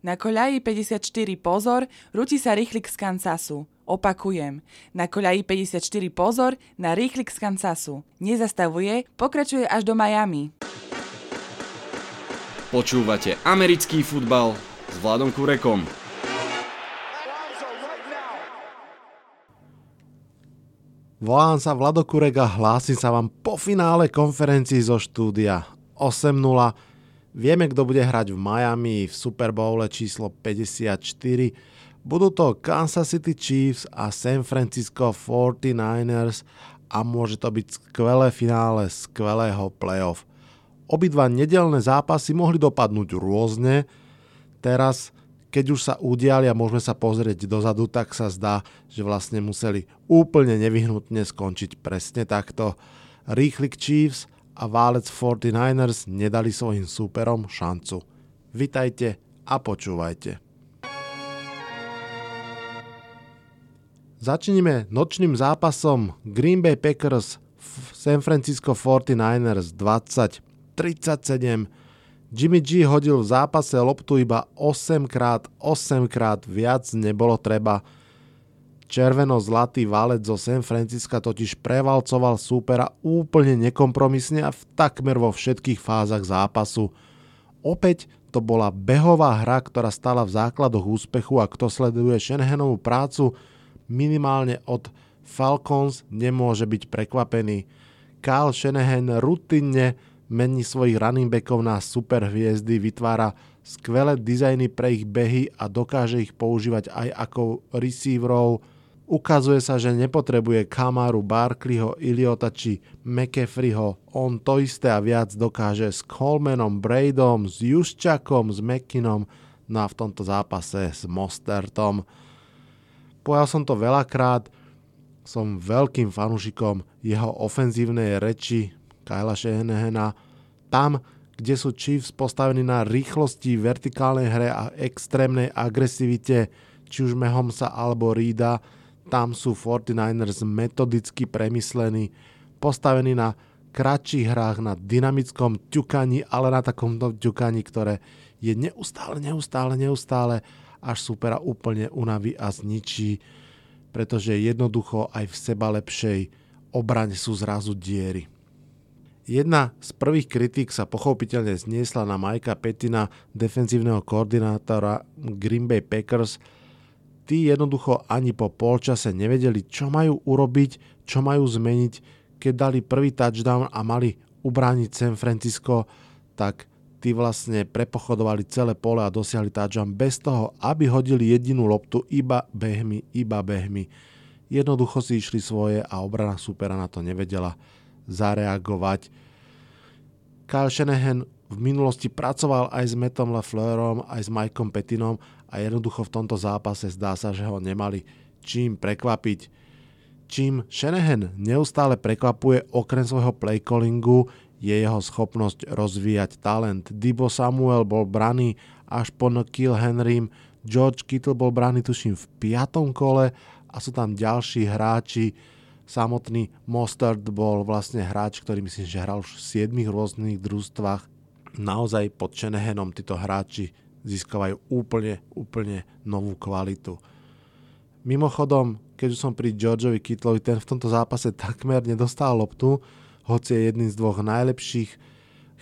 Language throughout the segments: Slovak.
Na koľaji 54 pozor, rúti sa rýchlik z Kansasu. Opakujem, na koľaji 54 pozor, na rýchlik z Kansasu. Nezastavuje, pokračuje až do Miami. Počúvate americký futbal s Vladom Kurekom. Volám sa Vlado Kurek a hlásim sa vám po finále konferencii zo štúdia 8.0 Vieme, kto bude hrať v Miami v Super Bowle číslo 54. Budú to Kansas City Chiefs a San Francisco 49ers a môže to byť skvelé finále skvelého playoff. Obidva nedelné zápasy mohli dopadnúť rôzne. Teraz, keď už sa udiali a môžeme sa pozrieť dozadu, tak sa zdá, že vlastne museli úplne nevyhnutne skončiť presne takto. Rýchlik Chiefs a válec 49ers nedali svojim súperom šancu. Vitajte a počúvajte. Začneme nočným zápasom Green Bay Packers San Francisco 49ers 20 37. Jimmy G hodil v zápase loptu iba 8 krát, 8 krát viac nebolo treba Červeno-zlatý valec zo San Francisca totiž prevalcoval súpera úplne nekompromisne a v takmer vo všetkých fázach zápasu. Opäť to bola behová hra, ktorá stala v základoch úspechu a kto sleduje Shanahanovú prácu minimálne od Falcons nemôže byť prekvapený. Kyle Shanahan rutinne mení svojich running backov na superhviezdy, vytvára skvelé dizajny pre ich behy a dokáže ich používať aj ako receiverov, Ukazuje sa, že nepotrebuje Kamaru, Barkleyho, Iliota či McAfreeho. On to isté a viac dokáže s Colemanom, Braidom, s Juščakom, s McKinnom, no a v tomto zápase s Mostertom. Pojal som to veľakrát, som veľkým fanúšikom jeho ofenzívnej reči Kyla Shehenehena. Tam, kde sú Chiefs postavení na rýchlosti, vertikálnej hre a extrémnej agresivite, či už Mehomsa alebo Rida, tam sú 49ers metodicky premyslení, postavení na kratších hrách, na dynamickom ťukaní, ale na takomto ťukaní, ktoré je neustále, neustále, neustále, až supera úplne unaví a zničí, pretože jednoducho aj v seba lepšej obrane sú zrazu diery. Jedna z prvých kritík sa pochopiteľne zniesla na Majka Petina, defenzívneho koordinátora Green Bay Packers, tí jednoducho ani po polčase nevedeli, čo majú urobiť, čo majú zmeniť. Keď dali prvý touchdown a mali ubrániť San Francisco, tak tí vlastne prepochodovali celé pole a dosiahli touchdown bez toho, aby hodili jedinú loptu iba behmi, iba behmi. Jednoducho si išli svoje a obrana supera na to nevedela zareagovať. Kyle Shanahan v minulosti pracoval aj s Metom LaFleurom, aj s Mikeom Petinom a jednoducho v tomto zápase zdá sa, že ho nemali čím prekvapiť. Čím Shanahan neustále prekvapuje okrem svojho playcallingu je jeho schopnosť rozvíjať talent. Dibo Samuel bol braný až po Kill Henrym, George Kittle bol braný tuším v piatom kole a sú tam ďalší hráči. Samotný Mostard bol vlastne hráč, ktorý myslím, že hral už v 7 rôznych družstvách. Naozaj pod Shanahanom títo hráči získavajú úplne, úplne novú kvalitu. Mimochodom, keď som pri Georgeovi Kittlovi, ten v tomto zápase takmer nedostal loptu, hoci je jedným z dvoch najlepších,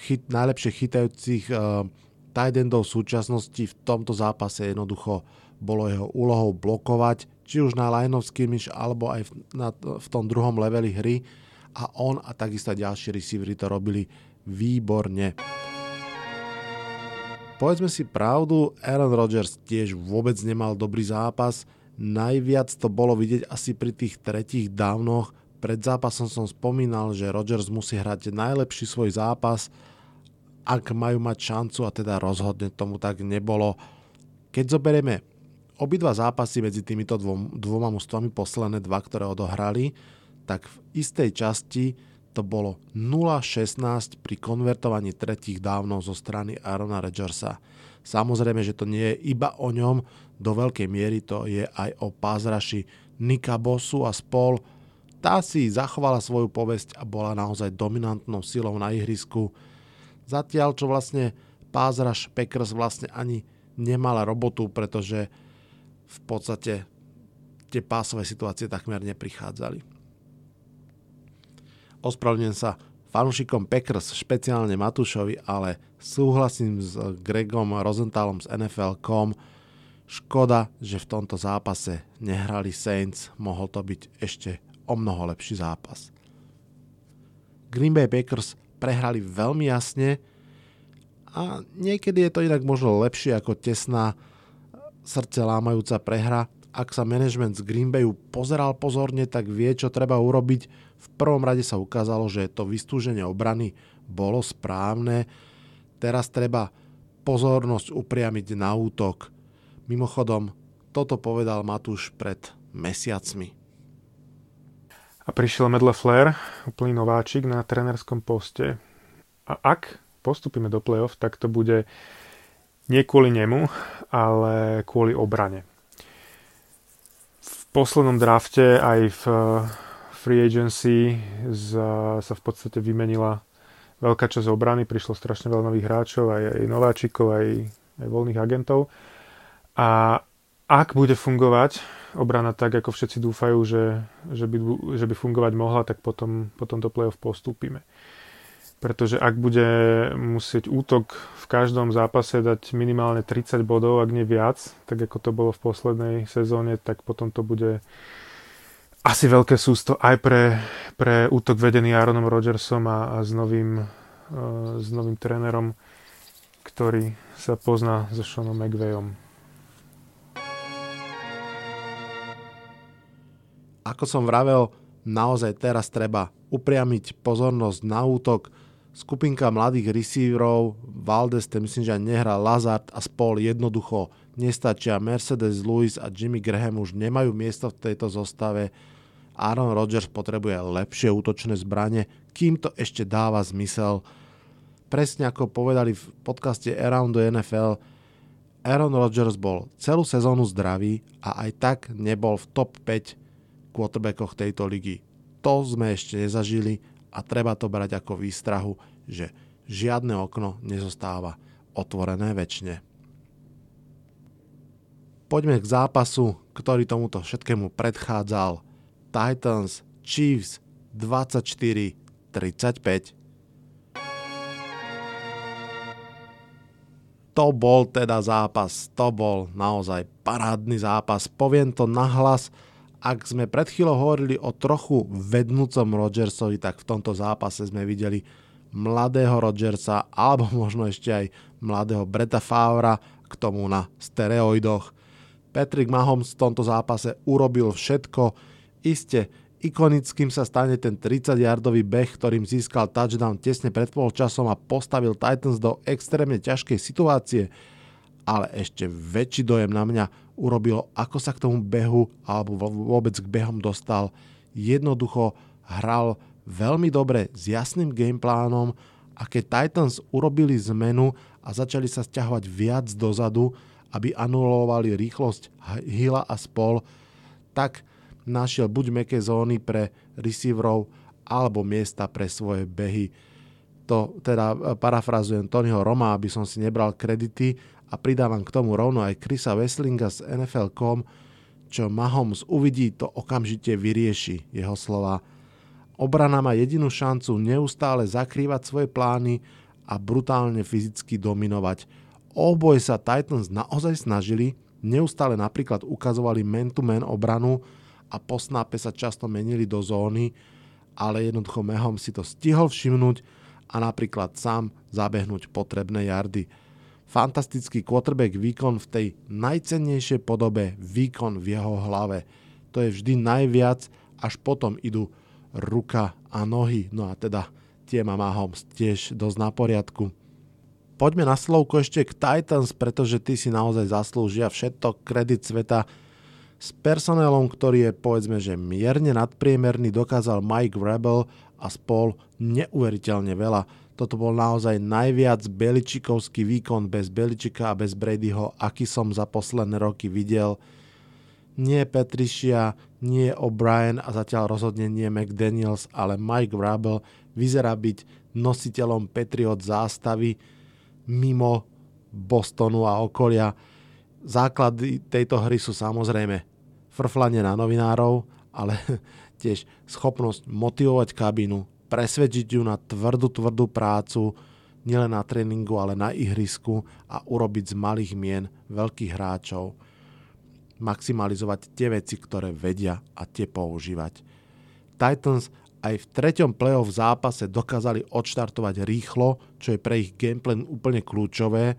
chyt, najlepšie chytajúcich uh, tight endov súčasnosti v tomto zápase jednoducho bolo jeho úlohou blokovať, či už na line of skirmish alebo aj v, na, v tom druhom leveli hry a on a takisto ďalší receivery to robili výborne. Povedzme si pravdu, Aaron Rodgers tiež vôbec nemal dobrý zápas. Najviac to bolo vidieť asi pri tých tretích dávnoch. Pred zápasom som spomínal, že Rodgers musí hrať najlepší svoj zápas, ak majú mať šancu a teda rozhodne tomu tak nebolo. Keď zoberieme obidva zápasy medzi týmito dvom, dvoma mústvami, posledné dva, ktoré odohrali, tak v istej časti to bolo 0-16 pri konvertovaní tretích dávnov zo strany Arona Rodgersa. Samozrejme, že to nie je iba o ňom, do veľkej miery to je aj o pázraši Nika Bossu a spol. Tá si zachovala svoju povesť a bola naozaj dominantnou silou na ihrisku. Zatiaľ, čo vlastne pázraš Packers vlastne ani nemala robotu, pretože v podstate tie pásové situácie takmer neprichádzali. Ospravedlňujem sa fanúšikom Packers, špeciálne Matúšovi, ale súhlasím s Gregom Rosenthalom z NFL.com. Škoda, že v tomto zápase nehrali Saints, mohol to byť ešte o mnoho lepší zápas. Green Bay Packers prehrali veľmi jasne a niekedy je to inak možno lepšie ako tesná srdce lámajúca prehra. Ak sa management z Green Bayu pozeral pozorne, tak vie, čo treba urobiť. V prvom rade sa ukázalo, že to vystúženie obrany bolo správne. Teraz treba pozornosť upriamiť na útok. Mimochodom, toto povedal Matúš pred mesiacmi. A prišiel Medle Flair, úplný nováčik na trenerskom poste. A ak postupíme do play-off, tak to bude nie kvôli nemu, ale kvôli obrane. V poslednom drafte aj v free agency sa v podstate vymenila veľká časť obrany, prišlo strašne veľa nových hráčov, aj, aj nováčikov, aj, aj voľných agentov. A ak bude fungovať obrana tak, ako všetci dúfajú, že, že, by, že by fungovať mohla, tak potom, potom do play-off postúpime. Pretože ak bude musieť útok v každom zápase dať minimálne 30 bodov, ak nie viac, tak ako to bolo v poslednej sezóne, tak potom to bude asi veľké sústo aj pre, pre útok vedený Aaronom Rodgersom a, a s, novým, uh, novým trénerom, ktorý sa pozná so Seanom McVayom. Ako som vravel, naozaj teraz treba upriamiť pozornosť na útok. Skupinka mladých receiverov, Valdes, ten myslím, že aj nehrá Lazard a spol jednoducho nestačia. Mercedes Lewis a Jimmy Graham už nemajú miesto v tejto zostave. Aaron Rodgers potrebuje lepšie útočné zbranie, kým to ešte dáva zmysel. Presne ako povedali v podcaste Around the NFL, Aaron Rodgers bol celú sezónu zdravý a aj tak nebol v top 5 quarterbackoch tejto ligy. To sme ešte nezažili a treba to brať ako výstrahu, že žiadne okno nezostáva otvorené väčšine. Poďme k zápasu, ktorý tomuto všetkému predchádzal. Titans Chiefs 24-35. To bol teda zápas, to bol naozaj parádny zápas. Poviem to nahlas, ak sme pred chvíľou hovorili o trochu vednúcom Rodgersovi, tak v tomto zápase sme videli mladého Rodgersa alebo možno ešte aj mladého Breta Favra k tomu na stereoidoch. Patrick Mahomes v tomto zápase urobil všetko. Iste ikonickým sa stane ten 30-yardový beh, ktorým získal touchdown tesne pred polčasom a postavil Titans do extrémne ťažkej situácie. Ale ešte väčší dojem na mňa urobilo, ako sa k tomu behu alebo vôbec k behom dostal. Jednoducho hral veľmi dobre s jasným gameplánom a keď Titans urobili zmenu a začali sa stiahovať viac dozadu, aby anulovali rýchlosť Hila a spol, tak našiel buď meké zóny pre receiverov alebo miesta pre svoje behy. To teda e, parafrazujem Tonyho Roma, aby som si nebral kredity, a pridávam k tomu rovno aj Chrisa Wesslinga z NFL.com, čo Mahomes uvidí, to okamžite vyrieši jeho slova. Obrana má jedinú šancu neustále zakrývať svoje plány a brutálne fyzicky dominovať. Oboje sa Titans naozaj snažili, neustále napríklad ukazovali man-to-man obranu a po snape sa často menili do zóny, ale jednoducho Mehom si to stihol všimnúť a napríklad sám zabehnúť potrebné jardy fantastický quarterback výkon v tej najcennejšej podobe, výkon v jeho hlave. To je vždy najviac, až potom idú ruka a nohy. No a teda tie má Mahomes tiež dosť na poriadku. Poďme na slovko ešte k Titans, pretože ty si naozaj zaslúžia všetko kredit sveta. S personelom, ktorý je povedzme, že mierne nadpriemerný, dokázal Mike Rebel a spol neuveriteľne veľa toto bol naozaj najviac Beličikovský výkon bez Beličika a bez Bradyho, aký som za posledné roky videl. Nie Patricia, nie O'Brien a zatiaľ rozhodne nie McDaniels, ale Mike Rabel vyzerá byť nositeľom Patriot zástavy mimo Bostonu a okolia. Základy tejto hry sú samozrejme frflanie na novinárov, ale tiež schopnosť motivovať kabínu, presvedčiť ju na tvrdú, tvrdú prácu, nielen na tréningu, ale na ihrisku a urobiť z malých mien veľkých hráčov. Maximalizovať tie veci, ktoré vedia a tie používať. Titans aj v treťom playoff zápase dokázali odštartovať rýchlo, čo je pre ich gameplay úplne kľúčové.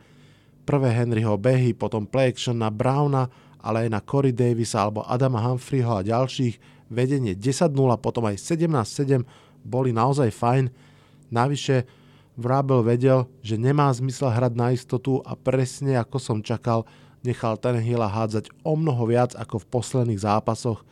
Prvé Henryho behy, potom play action na Browna, ale aj na Corey Davisa alebo Adama Humphreyho a ďalších. Vedenie 10-0, potom aj 17-7 boli naozaj fajn. Navyše Vrabel vedel, že nemá zmysel hrať na istotu a presne ako som čakal, nechal Hilla hádzať o mnoho viac ako v posledných zápasoch.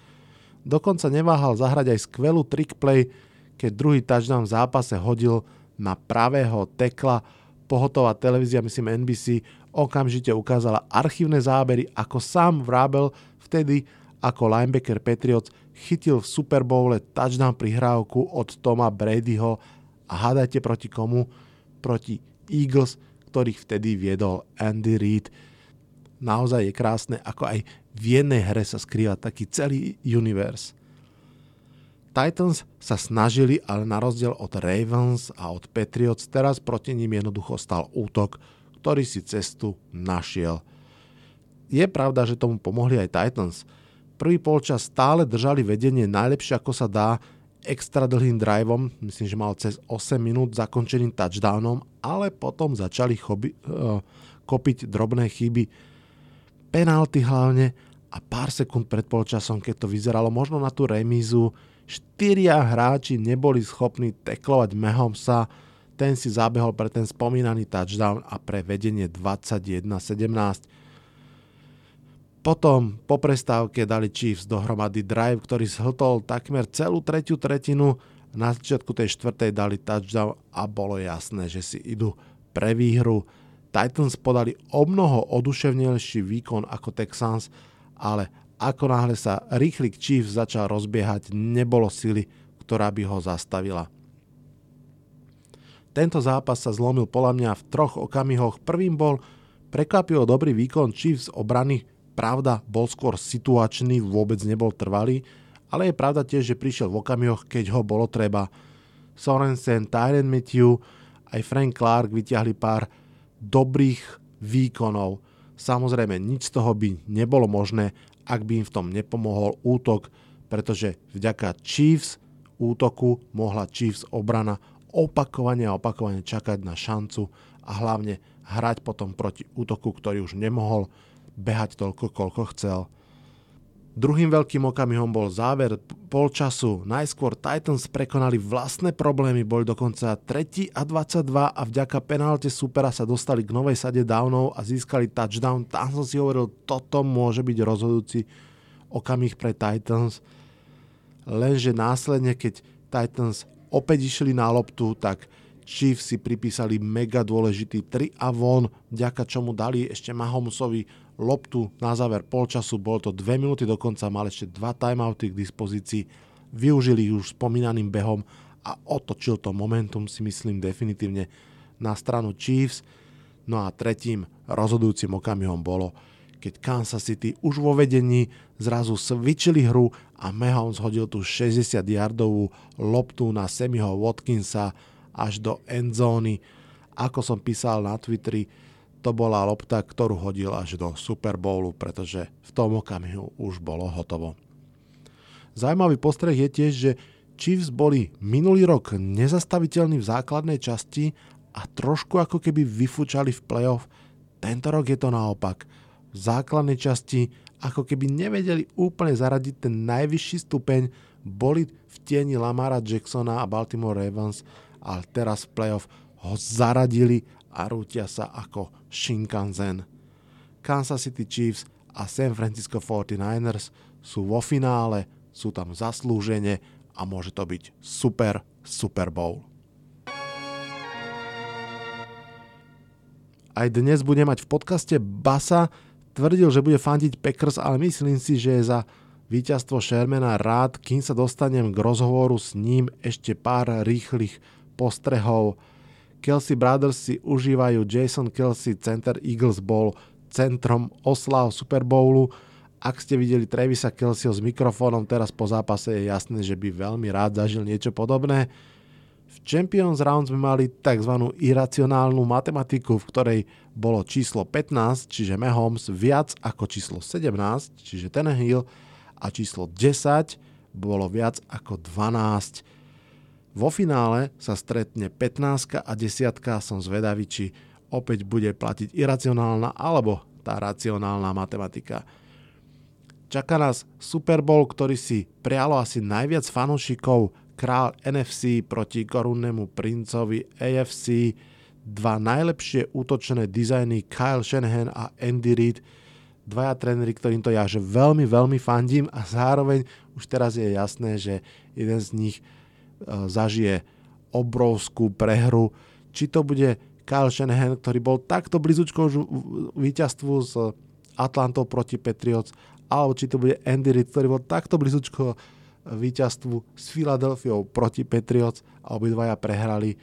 Dokonca neváhal zahrať aj skvelú trick play, keď druhý touchdown v zápase hodil na pravého tekla. Pohotová televízia, myslím NBC, okamžite ukázala archívne zábery, ako sám Vrabel vtedy ako linebacker Patriots chytil v Super Bowle touchdown prihrávku od Toma Bradyho a hádajte proti komu? Proti Eagles, ktorých vtedy viedol Andy Reid. Naozaj je krásne, ako aj v jednej hre sa skrýva taký celý univerz. Titans sa snažili, ale na rozdiel od Ravens a od Patriots teraz proti ním jednoducho stal útok, ktorý si cestu našiel. Je pravda, že tomu pomohli aj Titans. Prvý polčas stále držali vedenie najlepšie ako sa dá, extra dlhým driveom, myslím, že mal cez 8 minút zakončeným touchdownom, ale potom začali chobi, uh, kopiť drobné chyby, penalty hlavne a pár sekúnd pred polčasom, keď to vyzeralo možno na tú remízu, štyria hráči neboli schopní teklovať Mahomesa, ten si zabehol pre ten spomínaný touchdown a pre vedenie 21-17 potom po prestávke dali Chiefs dohromady drive, ktorý zhltol takmer celú tretiu tretinu. Na začiatku tej štvrtej dali touchdown a bolo jasné, že si idú pre výhru. Titans podali o mnoho oduševnejší výkon ako Texans, ale ako náhle sa rýchlik Chiefs začal rozbiehať, nebolo sily, ktorá by ho zastavila. Tento zápas sa zlomil podľa mňa v troch okamihoch. Prvým bol prekvapivo dobrý výkon Chiefs obrany Pravda, bol skôr situačný, vôbec nebol trvalý, ale je pravda tiež, že prišiel v okamihoch, keď ho bolo treba. Sorensen, Tyron Matthew, aj Frank Clark vyťahli pár dobrých výkonov. Samozrejme, nič z toho by nebolo možné, ak by im v tom nepomohol útok, pretože vďaka Chiefs útoku mohla Chiefs obrana opakovane a opakovane čakať na šancu a hlavne hrať potom proti útoku, ktorý už nemohol behať toľko, koľko chcel. Druhým veľkým okamihom bol záver polčasu. Najskôr Titans prekonali vlastné problémy, boli dokonca 3 a 22 a vďaka penálte supera sa dostali k novej sade downov a získali touchdown. Tam som si hovoril, toto môže byť rozhodujúci okamih pre Titans. Lenže následne, keď Titans opäť išli na loptu, tak Chiefs si pripísali mega dôležitý 3 a von, vďaka čomu dali ešte Mahomesovi loptu na záver polčasu, bolo to 2 minúty dokonca, mal ešte dva timeouty k dispozícii, využili už spomínaným behom a otočil to momentum si myslím definitívne na stranu Chiefs. No a tretím rozhodujúcim okamihom bolo, keď Kansas City už vo vedení zrazu svičili hru a Mahomes hodil tú 60-yardovú loptu na Semiho Watkinsa až do endzóny. Ako som písal na Twitteri, to bola lopta, ktorú hodil až do Super Bowlu, pretože v tom okamihu už bolo hotovo. Zajímavý postreh je tiež, že Chiefs boli minulý rok nezastaviteľní v základnej časti a trošku ako keby vyfúčali v playoff. Tento rok je to naopak. V základnej časti ako keby nevedeli úplne zaradiť ten najvyšší stupeň, boli v tieni Lamara Jacksona a Baltimore Ravens, ale teraz v playoff ho zaradili a rútia sa ako Shinkansen. Kansas City Chiefs a San Francisco 49ers sú vo finále, sú tam zaslúžene a môže to byť super Super Bowl. Aj dnes bude mať v podcaste Basa, tvrdil, že bude fandiť Packers, ale myslím si, že je za víťazstvo Shermana rád, kým sa dostanem k rozhovoru s ním ešte pár rýchlych postrehov Kelsey Brothers si užívajú, Jason Kelsey, center Eagles bol centrom oslav Super Bowlu. Ak ste videli Travisa Kelseyho s mikrofónom teraz po zápase, je jasné, že by veľmi rád zažil niečo podobné. V Champions Round sme mali tzv. iracionálnu matematiku, v ktorej bolo číslo 15, čiže Mahomes, viac ako číslo 17, čiže Tenehill, a číslo 10 bolo viac ako 12. Vo finále sa stretne 15 a 10. Som zvedavý, či opäť bude platiť iracionálna alebo tá racionálna matematika. Čaká nás Super Bowl, ktorý si prialo asi najviac fanúšikov, král NFC proti korunnému princovi AFC, dva najlepšie útočné dizajny Kyle Shanahan a Andy Reid, dvaja tréneri, ktorým to ja že veľmi, veľmi fandím a zároveň už teraz je jasné, že jeden z nich zažije obrovskú prehru. Či to bude Kyle Shanahan, ktorý bol takto blízučko víťazstvu s Atlantou proti Patriots, alebo či to bude Andy Reid, ktorý bol takto blízučko víťazstvu s Filadelfiou proti Patriots a obidvaja prehrali.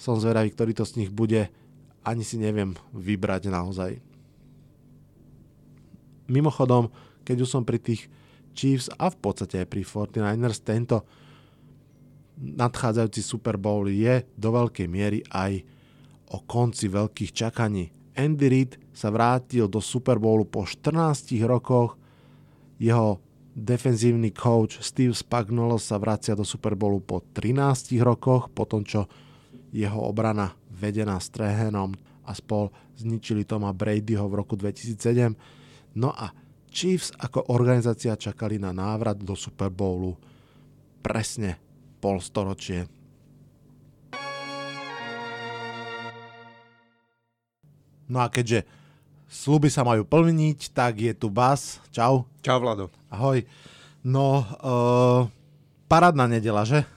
Som zvedavý, ktorý to z nich bude. Ani si neviem vybrať naozaj. Mimochodom, keď už som pri tých Chiefs a v podstate aj pri 49ers, tento nadchádzajúci Super Bowl je do veľkej miery aj o konci veľkých čakaní. Andy Reid sa vrátil do Super Bowlu po 14 rokoch, jeho defenzívny coach Steve Spagnuolo sa vracia do Super Bowlu po 13 rokoch, po tom, čo jeho obrana vedená Strehenom a spol zničili Toma Bradyho v roku 2007. No a Chiefs ako organizácia čakali na návrat do Super Bowlu presne pol storočie. No a keďže sluby sa majú plniť, tak je tu Bas. Čau. Čau, Vlado. Ahoj. No, uh, parádna nedela, že?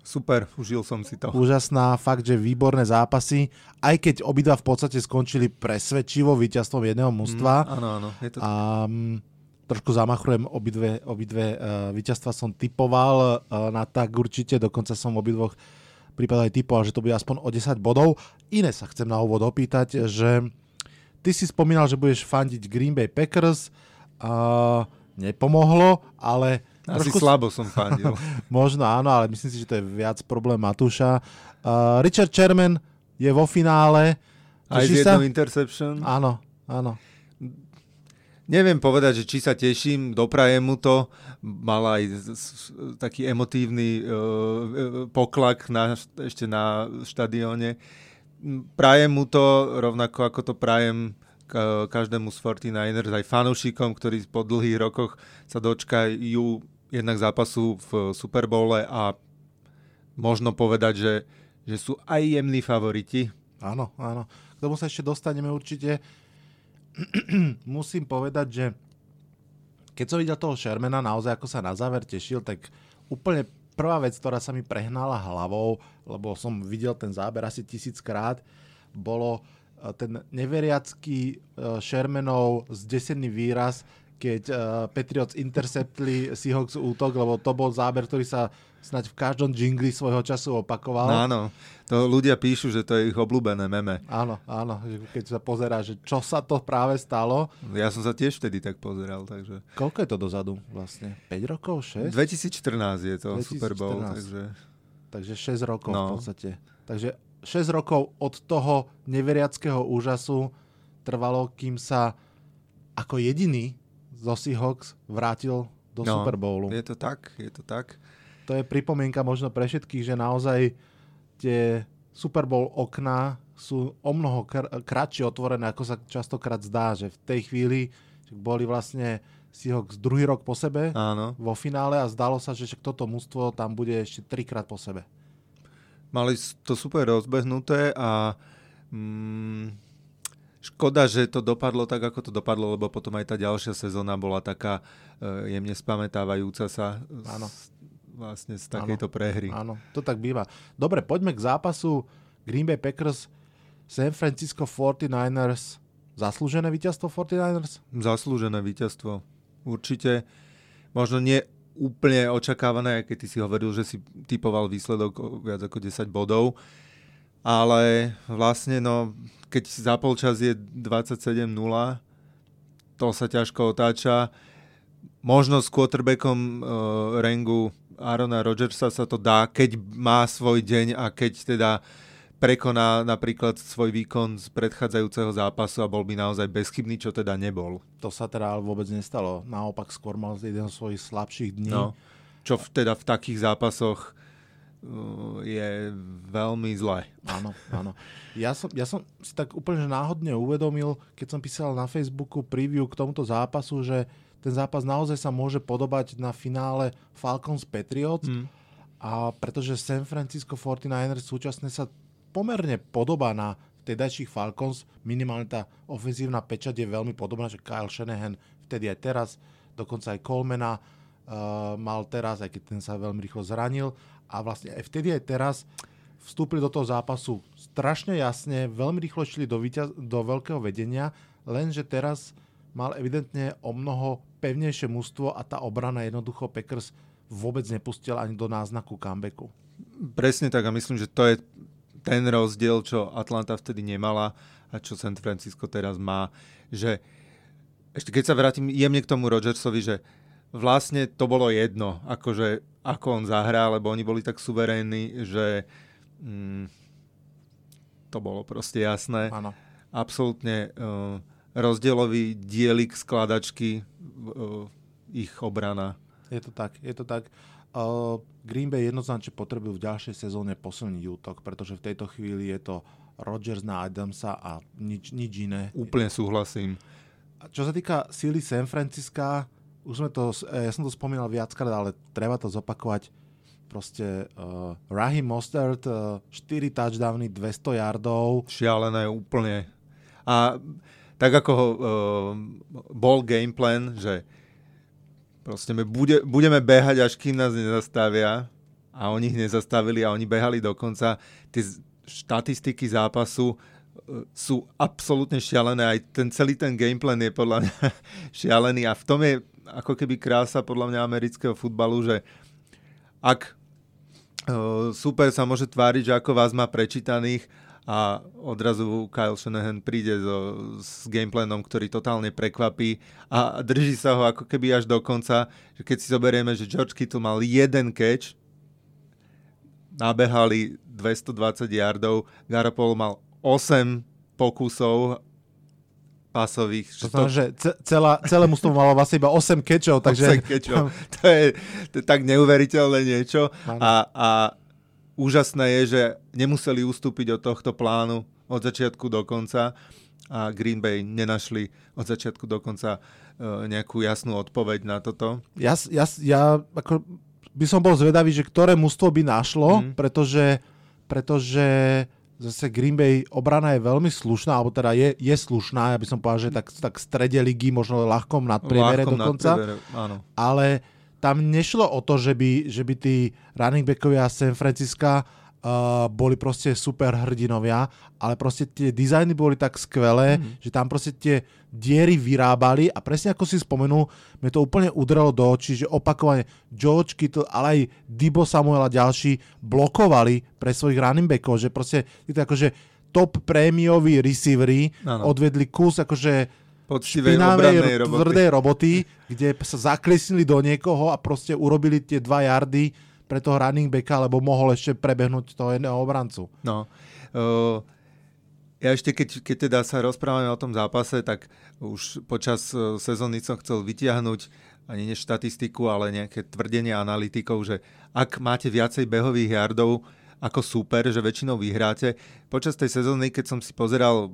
Super, užil som si to. Úžasná, fakt, že výborné zápasy, aj keď obidva v podstate skončili presvedčivo víťazstvom jedného mužstva. Mm, áno, áno. Je to... A um, trošku zamachrujem, obidve, obidve uh, víťazstva som typoval uh, na tak určite, dokonca som obidvoch prípadov aj typoval, že to bude aspoň o 10 bodov. Iné sa chcem na úvod opýtať, že ty si spomínal, že budeš fandiť Green Bay Packers, uh, nepomohlo, ale asi trošku... slabo som fandil. Možno áno, ale myslím si, že to je viac problém Matúša. Uh, Richard Sherman je vo finále. Aj z jednou interception. Áno, áno. Neviem povedať, že či sa teším, doprajem mu to. Mal aj taký emotívny uh, poklak na, ešte na štadióne. Prajem mu to, rovnako ako to prajem každému z 49ers, aj fanúšikom, ktorí po dlhých rokoch sa dočkajú jednak zápasu v Super Bowle a možno povedať, že, že sú aj jemní favoriti. Áno, áno. K tomu sa ešte dostaneme určite. Musím povedať, že keď som videl toho Shermana naozaj ako sa na záver tešil, tak úplne prvá vec, ktorá sa mi prehnala hlavou, lebo som videl ten záber asi tisíckrát, bolo eh, ten neveriacký eh, Shermanov zdesený výraz, keď uh, Patriots interceptli Seahawks útok, lebo to bol záber, ktorý sa snať v každom jingli svojho času opakoval. No, áno, to ľudia píšu, že to je ich obľúbené meme. Áno, áno, keď sa pozerá, že čo sa to práve stalo. Ja som sa tiež vtedy tak pozeral, takže... Koľko je to dozadu vlastne? 5 rokov, 6? 2014 je to 2014. Super Bowl, takže... Takže 6 rokov no. v podstate. Takže 6 rokov od toho neveriackého úžasu trvalo, kým sa ako jediný zo Seahawks vrátil do no, Super Bowlu. Je to tak, je to tak. To je pripomienka možno pre všetkých, že naozaj tie Super Bowl okná sú o mnoho kr- kratšie otvorené, ako sa častokrát zdá, že v tej chvíli boli vlastne Seahawks druhý rok po sebe Áno. vo finále a zdalo sa, že toto mužstvo tam bude ešte trikrát po sebe. Mali to super rozbehnuté a mm, Škoda, že to dopadlo tak, ako to dopadlo, lebo potom aj tá ďalšia sezóna bola taká uh, jemne spamätávajúca sa áno. Z, vlastne z takejto áno. prehry. Áno, to tak býva. Dobre, poďme k zápasu Green Bay Packers San Francisco 49ers. Zaslúžené víťazstvo 49ers? Zaslúžené víťazstvo. Určite. Možno nie úplne očakávané, keď ty si hovoril, že si typoval výsledok viac ako 10 bodov. ale vlastne no, keď za polčas je 27-0, to sa ťažko otáča. Možno s quarterbackom uh, Rengu Arona Rodgersa sa to dá, keď má svoj deň a keď teda prekoná napríklad svoj výkon z predchádzajúceho zápasu a bol by naozaj bezchybný, čo teda nebol. To sa teda vôbec nestalo. Naopak skôr mal jeden z svojich slabších dní. No, čo v, teda v takých zápasoch uh, je veľmi zlé. Áno, áno. Ja som, ja som si tak úplne náhodne uvedomil, keď som písal na Facebooku preview k tomuto zápasu, že ten zápas naozaj sa môže podobať na finále Falcons Patriots. Mm. A pretože San Francisco 49ers súčasne sa pomerne podobá na vtedajších Falcons, minimálne tá ofenzívna pečať je veľmi podobná, že Kyle Shanahan vtedy aj teraz, dokonca aj Colmana uh, mal teraz, aj keď ten sa veľmi rýchlo zranil a vlastne aj vtedy aj teraz vstúpili do toho zápasu strašne jasne, veľmi rýchlo šli do, víťaz, do veľkého vedenia, lenže teraz mal evidentne o mnoho pevnejšie mužstvo a tá obrana jednoducho Packers vôbec nepustila ani do náznaku comebacku. Presne tak a myslím, že to je ten rozdiel, čo Atlanta vtedy nemala a čo San Francisco teraz má, že ešte keď sa vrátim jemne k tomu Rodgersovi, že vlastne to bolo jedno, akože ako on zahrá, lebo oni boli tak suverénni, že mm, to bolo proste jasné. Áno. Absolútne uh, rozdielový dielik skladačky uh, ich obrana. Je to tak, je to tak. Uh, Green Bay jednoznačne potrebujú v ďalšej sezóne posilniť útok, pretože v tejto chvíli je to Rodgers na Adamsa a nič, nič iné. Úplne súhlasím. Čo sa týka síly San Francisca, už sme to, ja som to spomínal viackrát, ale treba to zopakovať. Proste uh, Raheem Mostert, uh, 4 touchdowny, 200 yardov. Šialené úplne. A tak ako uh, bol game plan, že Proste my bude, budeme behať, až kým nás nezastavia a oni ich nezastavili a oni behali dokonca. Tie štatistiky zápasu e, sú absolútne šialené. Aj ten celý ten gameplan je podľa mňa šialený a v tom je ako keby krása podľa mňa amerického futbalu, že ak uh, super sa môže tváriť, že ako vás má prečítaných, a odrazu Kyle Shanahan príde so, s gameplanom, ktorý totálne prekvapí a drží sa ho ako keby až do konca. Že keď si zoberieme, že George Kittle mal jeden catch, nabehali 220 yardov, Garoppolo mal 8 pokusov pasových. To znamená, že celá, celé mužstvo malo vlastne iba 8 catchov, takže... 8 catchov. To, je, to je tak neuveriteľné niečo. A, a úžasné je, že nemuseli ustúpiť od tohto plánu od začiatku do konca a Green Bay nenašli od začiatku do konca e, nejakú jasnú odpoveď na toto. Ja, ja, ja ako by som bol zvedavý, že ktoré mužstvo by našlo, mm. pretože, pretože zase Green Bay obrana je veľmi slušná, alebo teda je, je slušná, ja by som povedal, že tak, tak strede ligy, možno ľahkom nadpriemere dokonca. Nadpriemere, áno. Ale tam nešlo o to, že by, že by tí running backovia San Francisca uh, boli proste super hrdinovia, ale proste tie dizajny boli tak skvelé, mm. že tam proste tie diery vyrábali a presne ako si spomenul, mi to úplne udrelo do očí, že opakovane George Kittle, ale aj Dibo Samuel a ďalší blokovali pre svojich running backov, že proste to akože top prémioví receivery odvedli kus akože poctivej obranej roboty. tvrdej roboty, kde sa zaklesnili do niekoho a proste urobili tie dva jardy pre toho running backa, lebo mohol ešte prebehnúť toho jedného obrancu. No. Uh, ja ešte keď, keď teda sa rozprávame o tom zápase, tak už počas uh, sezóny som chcel vytiahnuť ani ne štatistiku, ale nejaké tvrdenie analytikov, že ak máte viacej behových jardov, ako super, že väčšinou vyhráte. Počas tej sezóny, keď som si pozeral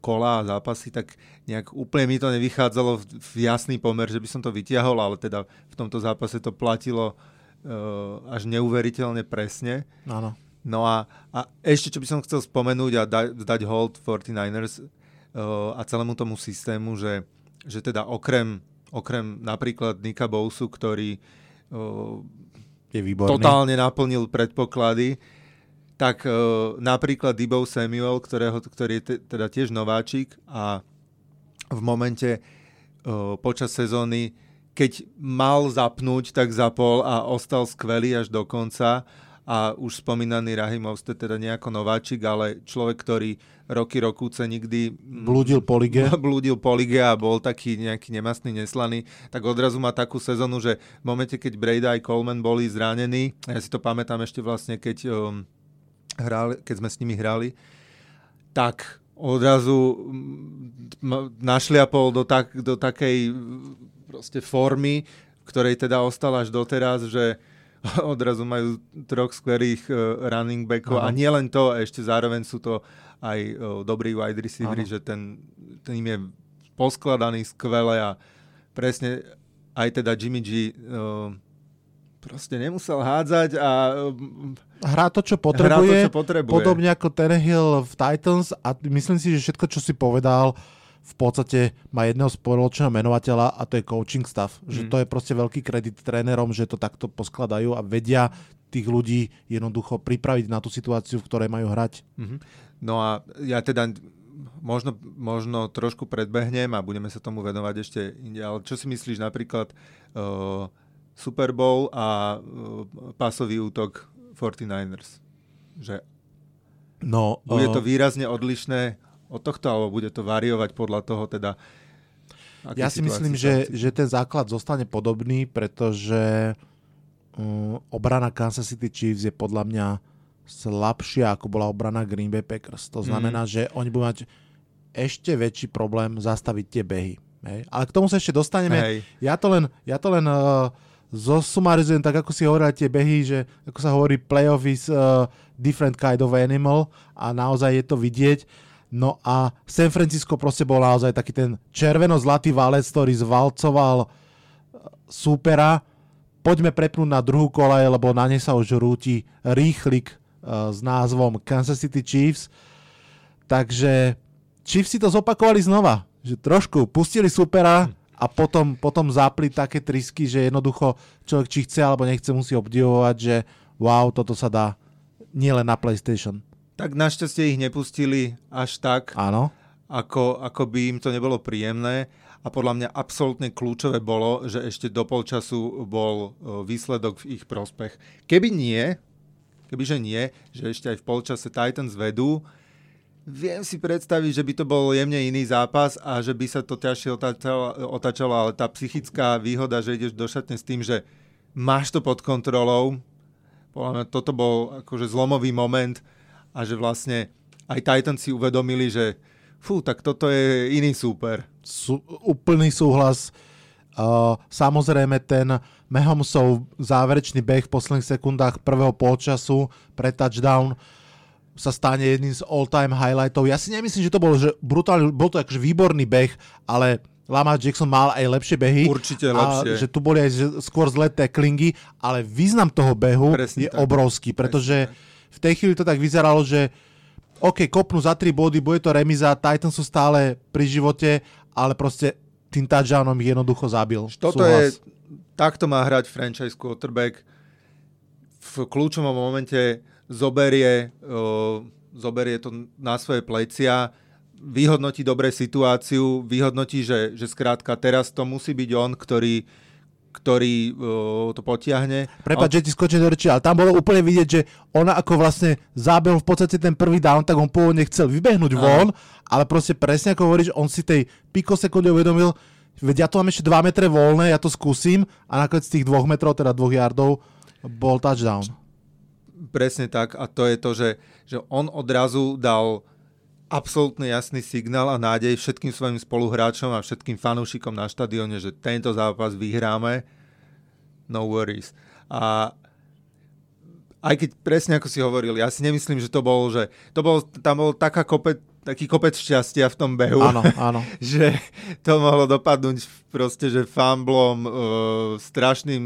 kola a zápasy, tak nejak úplne mi to nevychádzalo v jasný pomer, že by som to vytiahol, ale teda v tomto zápase to platilo uh, až neuveriteľne presne. Áno. No a, a ešte, čo by som chcel spomenúť a da, dať hold 49ers uh, a celému tomu systému, že, že teda okrem, okrem napríklad Nika Bousu, ktorý uh, je výborný. totálne naplnil predpoklady, tak uh, napríklad Debo Samuel, ktorého, ktorý je te, teda tiež nováčik a v momente uh, počas sezóny, keď mal zapnúť, tak zapol a ostal skvelý až do konca a už spomínaný Rahim Mostert, teda nejako nováčik, ale človek, ktorý roky rokúce nikdy mm, blúdil po lige. blúdil po lige a bol taký nejaký nemastný, neslaný, tak odrazu má takú sezonu, že v momente, keď Breda aj Coleman boli zranení, ja si to pamätám ešte vlastne, keď, um, hrali, keď sme s nimi hrali, tak odrazu mm, našliapol do, tak, do takej proste formy, ktorej teda ostala až doteraz, že odrazu majú troch skvelých uh, running backov Aha. a nie len to, ešte zároveň sú to aj uh, dobrí wide receivery, že ten, ten im je poskladaný skvele a presne aj teda Jimmy G uh, proste nemusel hádzať a hrá to, čo potrebuje, hrá to, čo potrebuje. podobne ako Tannehill v Titans a myslím si, že všetko, čo si povedal, v podstate má jedného spoločného menovateľa a to je coaching staff. Mm. Že to je proste veľký kredit trénerom, že to takto poskladajú a vedia tých ľudí jednoducho pripraviť na tú situáciu, v ktorej majú hrať. Mm-hmm. No a ja teda možno, možno trošku predbehnem a budeme sa tomu venovať ešte inde, ale čo si myslíš napríklad uh, Super Bowl a uh, pasový útok 49ers? Že no, bude to výrazne odlišné od tohto, alebo bude to variovať podľa toho teda... Ja si myslím, že, že ten základ zostane podobný, pretože um, obrana Kansas City Chiefs je podľa mňa slabšia, ako bola obrana Green Bay Packers. To znamená, mm. že oni budú mať ešte väčší problém zastaviť tie behy. Hej. Ale k tomu sa ešte dostaneme. Hej. Ja to len, ja to len uh, zosumarizujem tak, ako si hovorili tie behy, že ako sa hovorí, playoff is uh, different kind of animal a naozaj je to vidieť. No a San Francisco proste bol naozaj taký ten červeno-zlatý valec, ktorý zvalcoval e, súpera. Poďme prepnúť na druhú kolaj, lebo na nej sa už rúti rýchlik uh, s názvom Kansas City Chiefs. Takže Chiefs si to zopakovali znova, že trošku pustili supera a potom, potom zapli také trisky, že jednoducho človek či chce alebo nechce musí obdivovať, že wow, toto sa dá nielen na PlayStation. Tak našťastie ich nepustili až tak, Áno. Ako, ako by im to nebolo príjemné. A podľa mňa absolútne kľúčové bolo, že ešte do polčasu bol e, výsledok v ich prospech. Keby nie, kebyže nie, že ešte aj v polčase Titans vedú, viem si predstaviť, že by to bol jemne iný zápas a že by sa to ťažšie otačalo, ale tá psychická výhoda, že ideš do šatne s tým, že máš to pod kontrolou, podľa mňa toto bol akože zlomový moment, a že vlastne aj Titans si uvedomili, že fú, tak toto je iný súper. Sú, úplný súhlas. Uh, samozrejme ten Mahomesov záverečný beh v posledných sekundách prvého polčasu pre touchdown sa stane jedným z all-time highlightov. Ja si nemyslím, že to bol že brutálny, bol to akože výborný beh, ale Lamar Jackson mal aj lepšie behy. Určite lepšie. A že tu boli aj skôr zlé tacklingy, ale význam toho behu Presne je tak. obrovský, pretože Presne v tej chvíli to tak vyzeralo, že OK, kopnú za 3 body, bude to remiza, Titans sú stále pri živote, ale proste tým touchdownom ich jednoducho zabil. Toto Súhlas. je, takto má hrať franchise quarterback. V kľúčovom momente zoberie, uh, zoberie to na svoje plecia, vyhodnotí dobre situáciu, vyhodnotí, že, že skrátka teraz to musí byť on, ktorý ktorý uh, to potiahne. Prepač, že ti skočím do reči, ale tam bolo úplne vidieť, že ona ako vlastne zábel v podstate ten prvý down, tak on pôvodne chcel vybehnúť von, ale proste presne ako hovoríš, on si tej pikosekunde uvedomil, veď ja tu mám ešte 2 metre voľné, ja to skúsim a nakoniec z tých 2 metrov, teda 2 yardov, bol touchdown. Presne tak a to je to, že, že on odrazu dal absolútne jasný signál a nádej všetkým svojim spoluhráčom a všetkým fanúšikom na štadióne, že tento zápas vyhráme. No worries. A aj keď presne ako si hovoril, ja si nemyslím, že to bol, že to bol, tam bol taká kopec, taký kopec šťastia v tom behu. Áno, áno. že to mohlo dopadnúť proste, že famblom, e, strašným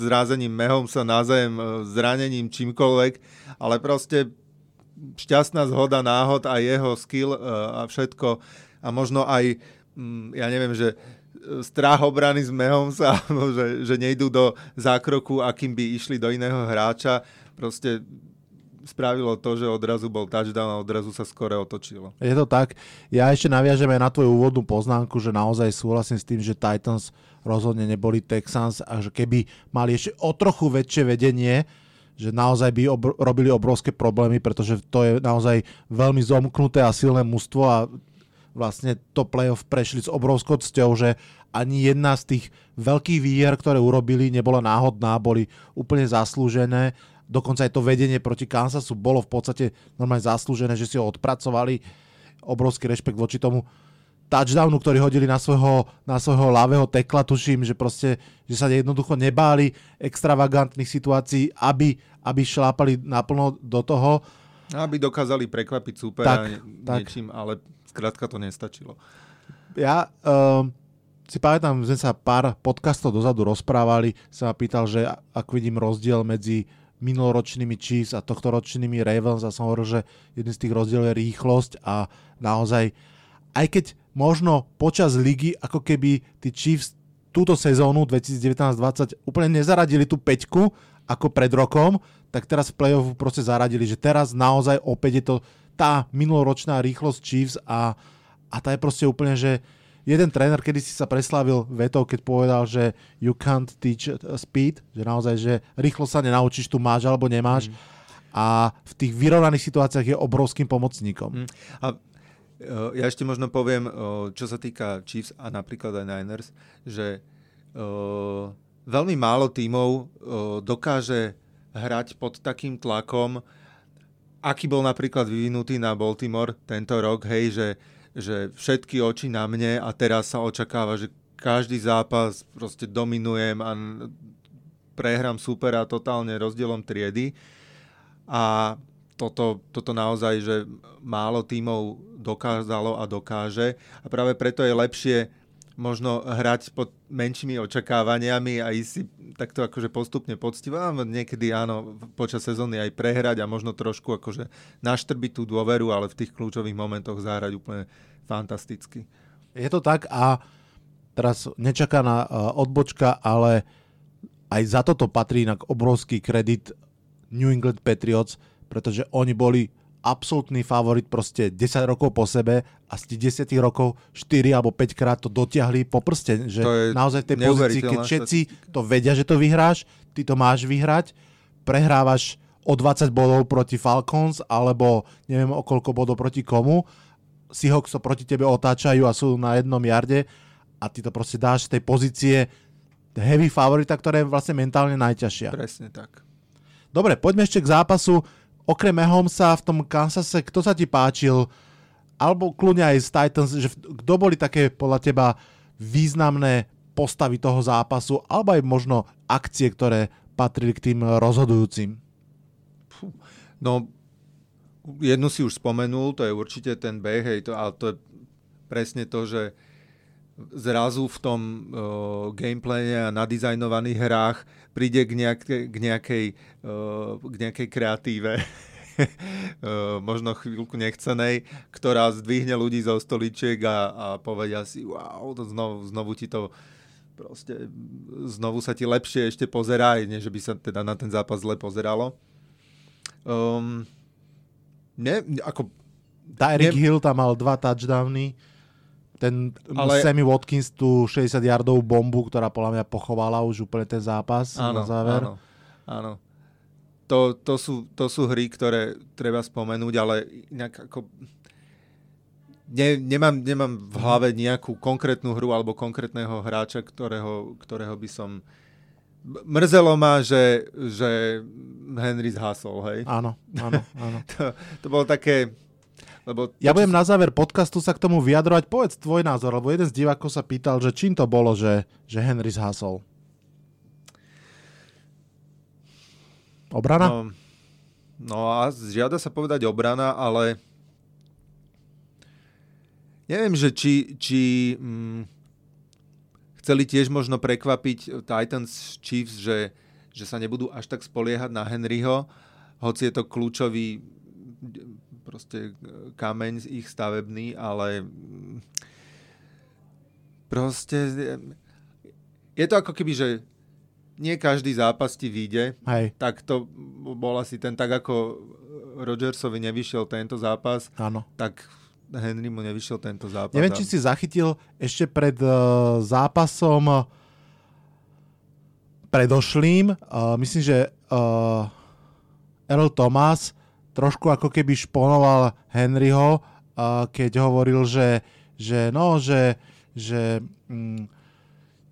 zrázením mehom sa na zem, e, zranením, čímkoľvek, ale proste šťastná zhoda náhod a jeho skill e, a všetko a možno aj, mm, ja neviem, že e, strach obrany s mehom sa, že, že nejdú do zákroku, akým by išli do iného hráča. Proste spravilo to, že odrazu bol touchdown a odrazu sa skore otočilo. Je to tak. Ja ešte naviažem aj na tvoju úvodnú poznámku, že naozaj súhlasím s tým, že Titans rozhodne neboli Texans a že keby mali ešte o trochu väčšie vedenie, že naozaj by obr- robili obrovské problémy, pretože to je naozaj veľmi zomknuté a silné mužstvo a vlastne to playoff prešli s obrovskou cťou, že ani jedna z tých veľkých výher, ktoré urobili, nebola náhodná, boli úplne zaslúžené. Dokonca aj to vedenie proti Kansasu bolo v podstate normálne zaslúžené, že si ho odpracovali. Obrovský rešpekt voči tomu touchdownu, ktorý hodili na svojho, na svojho ľavého tekla, tuším, že proste, že sa jednoducho nebáli extravagantných situácií, aby, aby šlápali naplno do toho. Aby dokázali prekvapiť supera tak, tak. niečím, ale skrátka to nestačilo. Ja um, si pamätám, že sa pár podcastov dozadu rozprávali, sa ma pýtal, že ak vidím rozdiel medzi minuloročnými Chiefs a tohtoročnými Ravens a som hovoril, že jeden z tých rozdielov je rýchlosť a naozaj aj keď možno počas ligy, ako keby tí Chiefs túto sezónu 2019-20 úplne nezaradili tú peťku ako pred rokom, tak teraz v play-offu proste zaradili, že teraz naozaj opäť je to tá minuloročná rýchlosť Chiefs a, a tá je proste úplne, že jeden tréner, kedy si sa preslavil vetou, keď povedal, že you can't teach speed, že naozaj, že rýchlo sa nenaučíš, tu máš alebo nemáš. Mm. A v tých vyrovnaných situáciách je obrovským pomocníkom. Mm. A ja ešte možno poviem, čo sa týka Chiefs a napríklad aj Niners, že veľmi málo tímov dokáže hrať pod takým tlakom, aký bol napríklad vyvinutý na Baltimore tento rok, hej, že, že všetky oči na mne a teraz sa očakáva, že každý zápas proste dominujem a prehrám super a totálne rozdielom triedy. A toto, toto naozaj, že málo tímov dokázalo a dokáže a práve preto je lepšie možno hrať pod menšími očakávaniami a ísť si takto akože postupne poctivo. Niekedy áno, počas sezóny aj prehrať a možno trošku akože naštrbiť tú dôveru, ale v tých kľúčových momentoch zahrať úplne fantasticky. Je to tak a teraz nečakaná odbočka, ale aj za toto patrí inak obrovský kredit New England Patriots, pretože oni boli absolútny favorit proste 10 rokov po sebe a z tých 10 rokov 4 alebo 5 krát to dotiahli po prste. Že to naozaj tej pozícii, keď všetci to vedia, že to vyhráš, ty to máš vyhrať, prehrávaš o 20 bodov proti Falcons alebo neviem o koľko bodov proti komu, Seahawks to proti tebe otáčajú a sú na jednom jarde a ty to proste dáš z tej pozície heavy favorita, ktorá je vlastne mentálne najťažšia. Presne tak. Dobre, poďme ešte k zápasu okrem Mahomesa v tom Kansase, kto sa ti páčil? Alebo kľudne aj z Titans, že kto boli také podľa teba významné postavy toho zápasu, alebo aj možno akcie, ktoré patrili k tým rozhodujúcim? No, jednu si už spomenul, to je určite ten beh, hej, to, ale to je presne to, že zrazu v tom uh, gameplaye a nadizajnovaných hrách príde k, nejaké, k, nejakej, uh, k nejakej kreatíve, uh, možno chvíľku nechcenej, ktorá zdvihne ľudí zo stoličiek a, a povedia si, wow, to znovu, znovu ti to proste, znovu sa ti lepšie ešte pozerá, než by sa teda na ten zápas zle pozeralo. Um, ne, ako... Tyreek ne... Hill tam mal dva touchdowny ten ale... Sammy Watkins tú 60 yardovú bombu, ktorá podľa mňa pochovala už úplne ten zápas áno, na záver. Áno, áno. To, to, sú, to sú hry, ktoré treba spomenúť, ale inak ako... Ne, nemám, nemám v hlave nejakú konkrétnu hru alebo konkrétneho hráča, ktorého, ktorého by som... Mrzelo ma, že, že Henry zhasol, hej? Áno, áno, áno. to, to bolo také lebo ja budem na záver podcastu sa k tomu vyjadrovať. Povedz tvoj názor, lebo jeden z divákov sa pýtal, že čím to bolo, že, že Henry zhasol. Obrana? No, no a žiada sa povedať obrana, ale neviem, že či, či hm, chceli tiež možno prekvapiť Titans Chiefs, že, že sa nebudú až tak spoliehať na Henryho, hoci je to kľúčový proste e, kameň z ich stavebný, ale mm, proste e, je to ako keby, že nie každý zápas ti vyjde, Hej. tak to bol asi ten, tak ako Rodgersovi nevyšiel tento zápas, Áno. tak Henry mu nevyšiel tento zápas. Neviem, či si zachytil ešte pred uh, zápasom predošlým, uh, myslím, že uh, Earl Thomas trošku ako keby šponoval Henryho, keď hovoril, že, že no, že, že mm,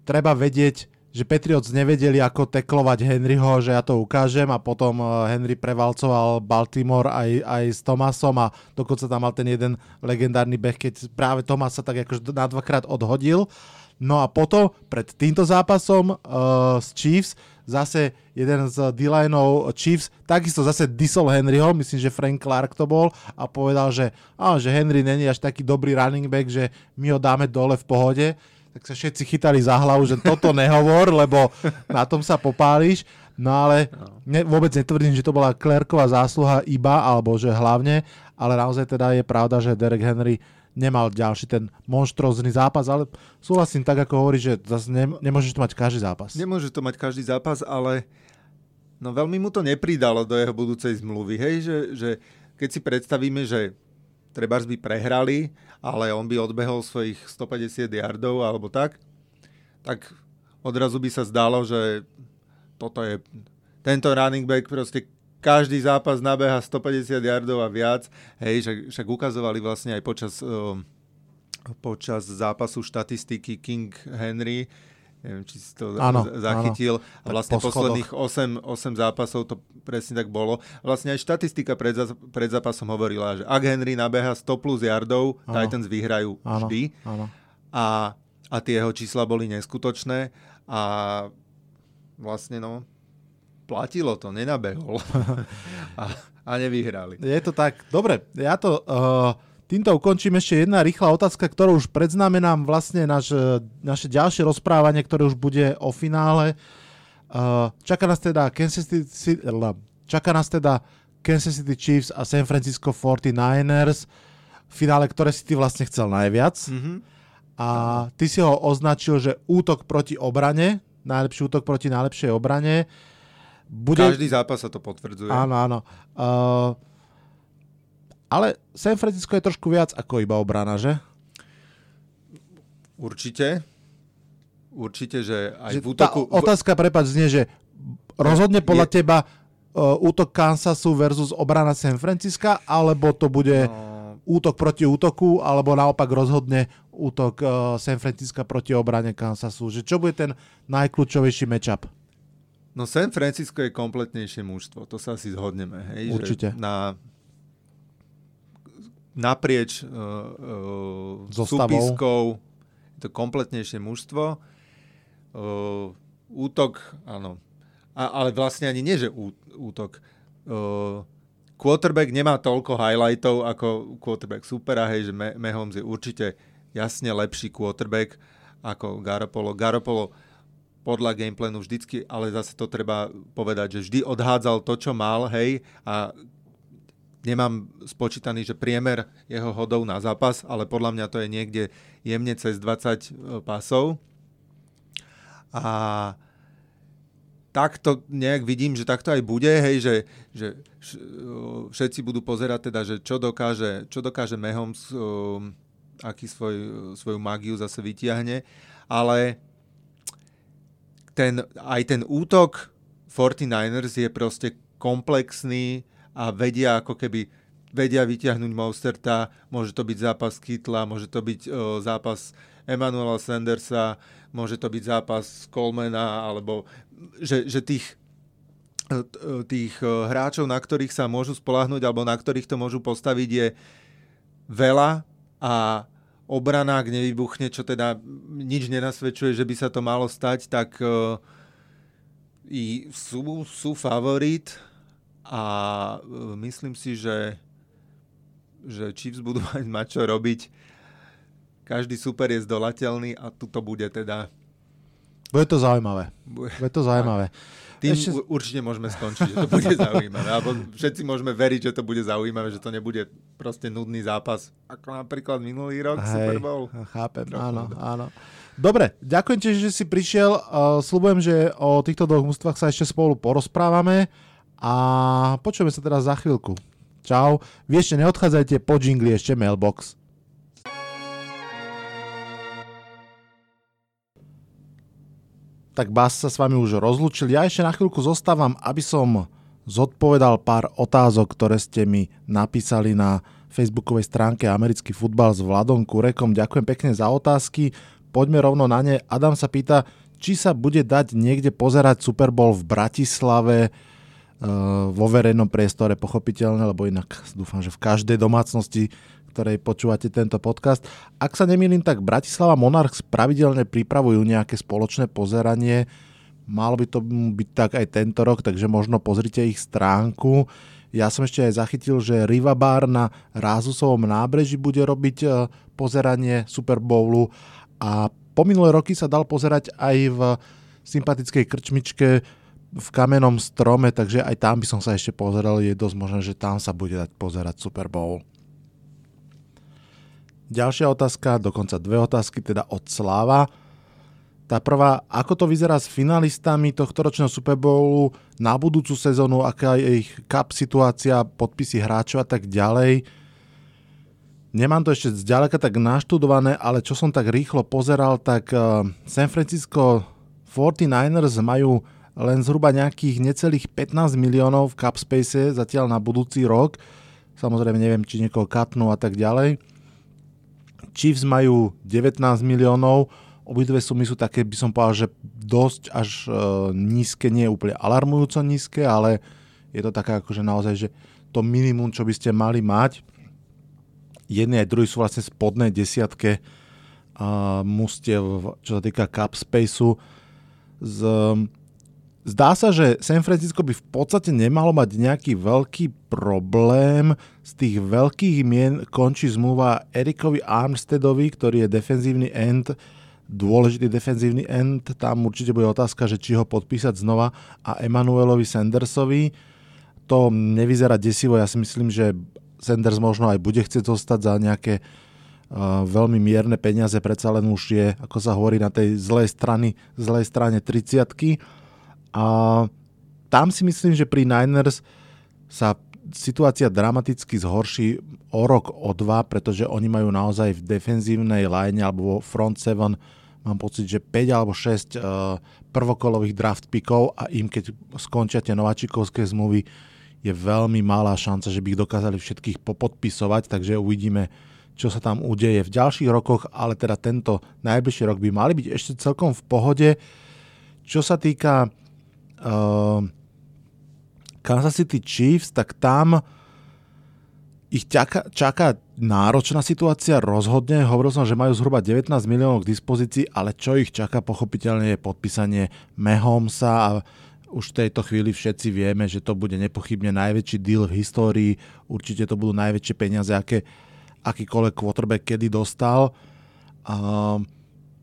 treba vedieť, že Patriots nevedeli, ako teklovať Henryho, že ja to ukážem a potom Henry prevalcoval Baltimore aj, aj s Tomasom a dokonca tam mal ten jeden legendárny beh, keď práve Tomas sa tak akože na dvakrát odhodil. No a potom pred týmto zápasom uh, s Chiefs zase jeden z d Chiefs takisto zase disol Henryho, myslím, že Frank Clark to bol a povedal, že, á, že Henry není až taký dobrý running back, že my ho dáme dole v pohode tak sa všetci chytali za hlavu, že toto nehovor, lebo na tom sa popáliš. No ale ne, vôbec netvrdím, že to bola Klerková zásluha iba, alebo že hlavne, ale naozaj teda je pravda, že Derek Henry nemal ďalší ten monštrózny zápas, ale súhlasím tak, ako hovorí, že zase ne, nemôžeš to mať každý zápas. Nemôže to mať každý zápas, ale no veľmi mu to nepridalo do jeho budúcej zmluvy, hej, že, že keď si predstavíme, že treba by prehrali, ale on by odbehol svojich 150 yardov alebo tak, tak odrazu by sa zdalo, že toto je tento running back proste každý zápas nabeha 150 yardov a viac. Hej, však, však ukazovali vlastne aj počas, uh, počas zápasu štatistiky King Henry, neviem, či si to ano, zachytil. Ano. A vlastne po posledných 8, 8 zápasov to presne tak bolo. Vlastne aj štatistika pred, pred zápasom hovorila, že ak Henry nabeha 100 plus yardov, ano. Titans vyhrajú ano. vždy. Ano. A, a tie jeho čísla boli neskutočné a vlastne no, platilo to, nenabehol a, a nevyhrali. Je to tak. Dobre, ja to... Uh Týmto ukončím ešte jedna rýchla otázka, ktorú už predznamenám vlastne naš, naše ďalšie rozprávanie, ktoré už bude o finále. Uh, čaká nás teda Kansas City, čaká nás teda Kansas City Chiefs a San Francisco 49ers, finále, ktoré si ty vlastne chcel najviac. Mm-hmm. A ty si ho označil, že útok proti obrane, najlepší útok proti najlepšej obrane. Bude... Každý zápas sa to potvrdzuje. Áno, áno. Uh, ale San Francisco je trošku viac ako iba obrana, že? Určite. Určite, že aj že v útoku... Tá otázka, prepač, znie, že rozhodne podľa je... teba uh, útok Kansasu versus obrana San Francisca, alebo to bude no... útok proti útoku, alebo naopak rozhodne útok uh, San Francisca proti obrane Kansasu. Že čo bude ten najkľúčovejší matchup? No San Francisco je kompletnejšie mužstvo, to sa asi zhodneme. Hej? Určite. Že na naprieč uh, uh, súpiskou, je to kompletnejšie mužstvo. Uh, útok, áno. A, ale vlastne ani nie, že ú, útok. Uh, quarterback nemá toľko highlightov ako quarterback supera, hej, že Mahomes je určite jasne lepší quarterback ako Garoppolo. Garoppolo podľa gameplanu vždycky, ale zase to treba povedať, že vždy odhádzal to, čo mal, hej, a nemám spočítaný, že priemer jeho hodov na zápas, ale podľa mňa to je niekde jemne cez 20 e, pasov. A takto nejak vidím, že takto aj bude, hej, že, že e, všetci budú pozerať teda, že čo dokáže, čo dokáže Mahomes, um, aký svoj, svoju mágiu zase vytiahne, ale ten, aj ten útok 49ers je proste komplexný, a vedia ako keby vedia vyťahnuť Mosterta, môže to byť zápas Kytla, môže to byť o, zápas Emanuela Sandersa, môže to byť zápas Colmana, alebo že, že tých, tých hráčov, na ktorých sa môžu spolahnuť alebo na ktorých to môžu postaviť je veľa a obrana, ak nevybuchne, čo teda nič nenasvedčuje, že by sa to malo stať, tak uh, i sú, sú favorit a e, myslím si, že, že Chiefs budú mať, mať čo robiť. Každý super je zdolateľný a tu to bude teda... Bude to zaujímavé. Bude, bude to zaujímavé. Tým Ešte... určite môžeme skončiť, že to bude zaujímavé. Alebo všetci môžeme veriť, že to bude zaujímavé, že to nebude proste nudný zápas, ako napríklad minulý rok Hej, Super Bowl. Chápem, Trochu áno, áno. Dobre, ďakujem ti, že si prišiel. Uh, Sľubujem, že o týchto dvoch mústvách sa ešte spolu porozprávame a počujeme sa teraz za chvíľku. Čau. Vy ešte neodchádzajte, po jingli ešte mailbox. Tak Bas sa s vami už rozlúčil. Ja ešte na chvíľku zostávam, aby som zodpovedal pár otázok, ktoré ste mi napísali na facebookovej stránke Americký futbal s Vladom Kurekom. Ďakujem pekne za otázky. Poďme rovno na ne. Adam sa pýta, či sa bude dať niekde pozerať Super Bowl v Bratislave e, vo verejnom priestore, pochopiteľne, lebo inak dúfam, že v každej domácnosti ktorej počúvate tento podcast. Ak sa nemýlim, tak Bratislava Monarchs pravidelne pripravujú nejaké spoločné pozeranie Malo by to byť tak aj tento rok, takže možno pozrite ich stránku. Ja som ešte aj zachytil, že Riva Bar na Rázusovom nábreží bude robiť e, pozeranie Super Bowlu a po minulé roky sa dal pozerať aj v sympatickej krčmičke v kamenom strome, takže aj tam by som sa ešte pozeral. Je dosť možné, že tam sa bude dať pozerať Super Bowl. Ďalšia otázka, dokonca dve otázky, teda od Slava. Tá prvá, ako to vyzerá s finalistami tohto ročného Super Bowlu na budúcu sezónu, aká je ich cup situácia, podpisy hráčov a tak ďalej. Nemám to ešte zďaleka tak naštudované, ale čo som tak rýchlo pozeral, tak uh, San Francisco 49ers majú len zhruba nejakých necelých 15 miliónov v cap space zatiaľ na budúci rok. Samozrejme neviem, či niekoho katnú a tak ďalej. Chiefs majú 19 miliónov, Obidve sumy sú také, by som povedal, že dosť až e, nízke, nie úplne alarmujúco nízke, ale je to také akože naozaj, že to minimum, čo by ste mali mať. Jedný aj druhý sú vlastne spodné desiatke uh, mustiev, čo sa týka cap spaceu. Z, zdá sa, že San Francisco by v podstate nemalo mať nejaký veľký problém. Z tých veľkých mien končí zmluva Erikovi Armsteadovi, ktorý je defenzívny end, dôležitý defenzívny end, tam určite bude otázka, že či ho podpísať znova a Emanuelovi Sandersovi. To nevyzerá desivo, ja si myslím, že Sanders možno aj bude chcieť zostať za nejaké uh, veľmi mierne peniaze, predsa len už je, ako sa hovorí, na tej zlej, strany, zlej strane 30 A tam si myslím, že pri Niners sa situácia dramaticky zhorší o rok, o dva, pretože oni majú naozaj v defenzívnej line alebo front seven mám pocit, že 5 alebo 6 uh, eh, prvokolových draft pickov a im keď skončia tie nováčikovské zmluvy, je veľmi malá šanca, že by ich dokázali všetkých popodpisovať, takže uvidíme, čo sa tam udeje v ďalších rokoch, ale teda tento najbližší rok by mali byť ešte celkom v pohode. Čo sa týka uh, Kansas City Chiefs, tak tam ich čaká, čaká náročná situácia rozhodne. Hovoril som, že majú zhruba 19 miliónov k dispozícii, ale čo ich čaká pochopiteľne je podpísanie Mahomesa a už v tejto chvíli všetci vieme, že to bude nepochybne najväčší deal v histórii. Určite to budú najväčšie peniaze, aké akýkoľvek quarterback kedy dostal. A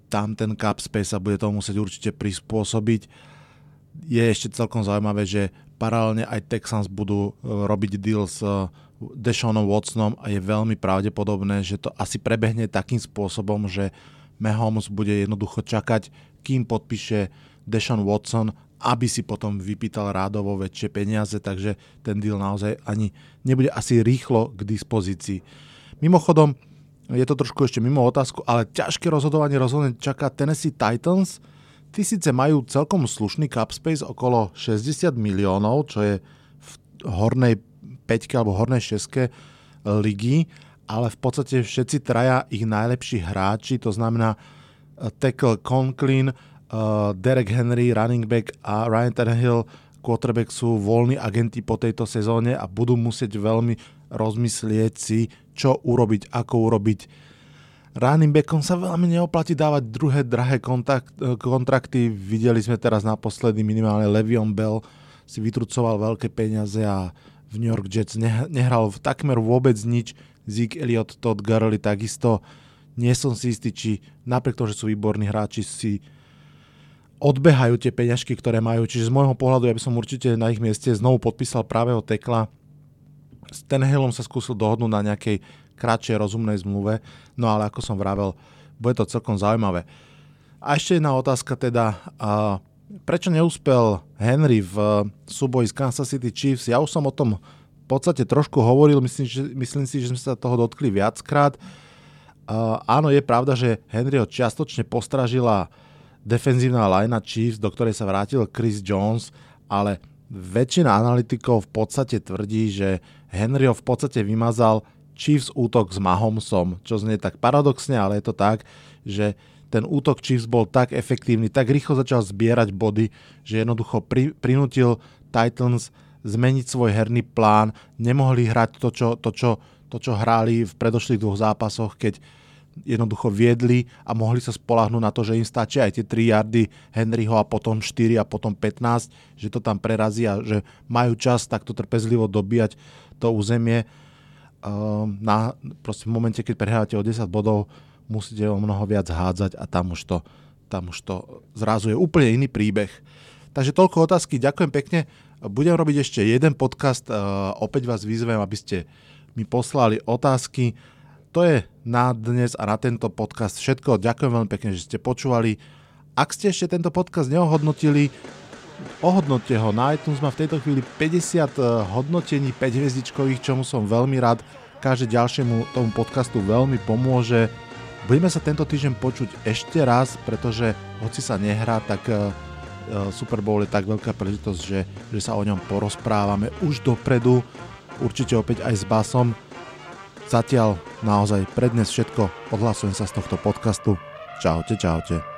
tam ten cap space sa bude tomu musieť určite prispôsobiť. Je ešte celkom zaujímavé, že paralelne aj Texans budú e, robiť deal s Deshaunom Watsonom a je veľmi pravdepodobné, že to asi prebehne takým spôsobom, že Mahomes bude jednoducho čakať, kým podpíše Deshaun Watson, aby si potom vypýtal rádovo väčšie peniaze, takže ten deal naozaj ani nebude asi rýchlo k dispozícii. Mimochodom, je to trošku ešte mimo otázku, ale ťažké rozhodovanie rozhodne čaká Tennessee Titans. Tí síce majú celkom slušný cap space okolo 60 miliónov, čo je v hornej 5 alebo hornej 6 ligy, ale v podstate všetci traja ich najlepší hráči, to znamená eh, tackle Conklin, uh, Derek Henry, running back a Ryan Tannehill, quarterback sú voľní agenti po tejto sezóne a budú musieť veľmi rozmyslieť si, čo urobiť, ako urobiť. Running backom sa veľmi neoplatí dávať druhé drahé kontakt, kontrakty. Videli sme teraz naposledy minimálne Levion Bell si vytrucoval veľké peniaze a v New York Jets nehral v takmer vôbec nič. Zeke Elliott, Todd Gurley takisto. Nie som si istý, či napriek tomu, že sú výborní hráči, si odbehajú tie peňažky, ktoré majú. Čiže z môjho pohľadu ja by som určite na ich mieste znovu podpísal právého tekla. S Tenhillom sa skúsil dohodnúť na nejakej kratšej rozumnej zmluve, no ale ako som vravel, bude to celkom zaujímavé. A ešte jedna otázka teda, uh, prečo neúspel Henry v eh, súboji z Kansas City Chiefs? Ja už som o tom v podstate trošku hovoril, myslím, že, myslím si, že sme sa toho dotkli viackrát. Uh, áno, je pravda, že Henryho čiastočne postražila defenzívna linea Chiefs, do ktorej sa vrátil Chris Jones, ale väčšina analytikov v podstate tvrdí, že Henry v podstate vymazal Chiefs útok s Mahomesom, čo znie tak paradoxne, ale je to tak, že ten útok Chiefs bol tak efektívny, tak rýchlo začal zbierať body, že jednoducho pri, prinútil Titans zmeniť svoj herný plán, nemohli hrať to čo, to, čo, to, čo hráli v predošlých dvoch zápasoch, keď jednoducho viedli a mohli sa spolahnúť na to, že im stačí aj tie 3 yardy Henryho a potom 4 a potom 15, že to tam prerazia, že majú čas takto trpezlivo dobíjať to územie. Ehm, na, proste v momente, keď prehrávate o 10 bodov, musíte o mnoho viac hádzať a tam už to, tam už to zrazu je úplne iný príbeh. Takže toľko otázky, ďakujem pekne. Budem robiť ešte jeden podcast, ehm, opäť vás vyzvem, aby ste mi poslali otázky to je na dnes a na tento podcast všetko. Ďakujem veľmi pekne, že ste počúvali. Ak ste ešte tento podcast neohodnotili, ohodnote ho. Na iTunes má v tejto chvíli 50 eh, hodnotení 5 hviezdičkových, čomu som veľmi rád. Každé ďalšiemu tomu podcastu veľmi pomôže. Budeme sa tento týždeň počuť ešte raz, pretože hoci sa nehrá, tak eh, eh, Super Bowl je tak veľká príležitosť, že, že sa o ňom porozprávame už dopredu. Určite opäť aj s basom. Zatiaľ naozaj prednes všetko. Odhlasujem sa z tohto podcastu. Čaute, čaute.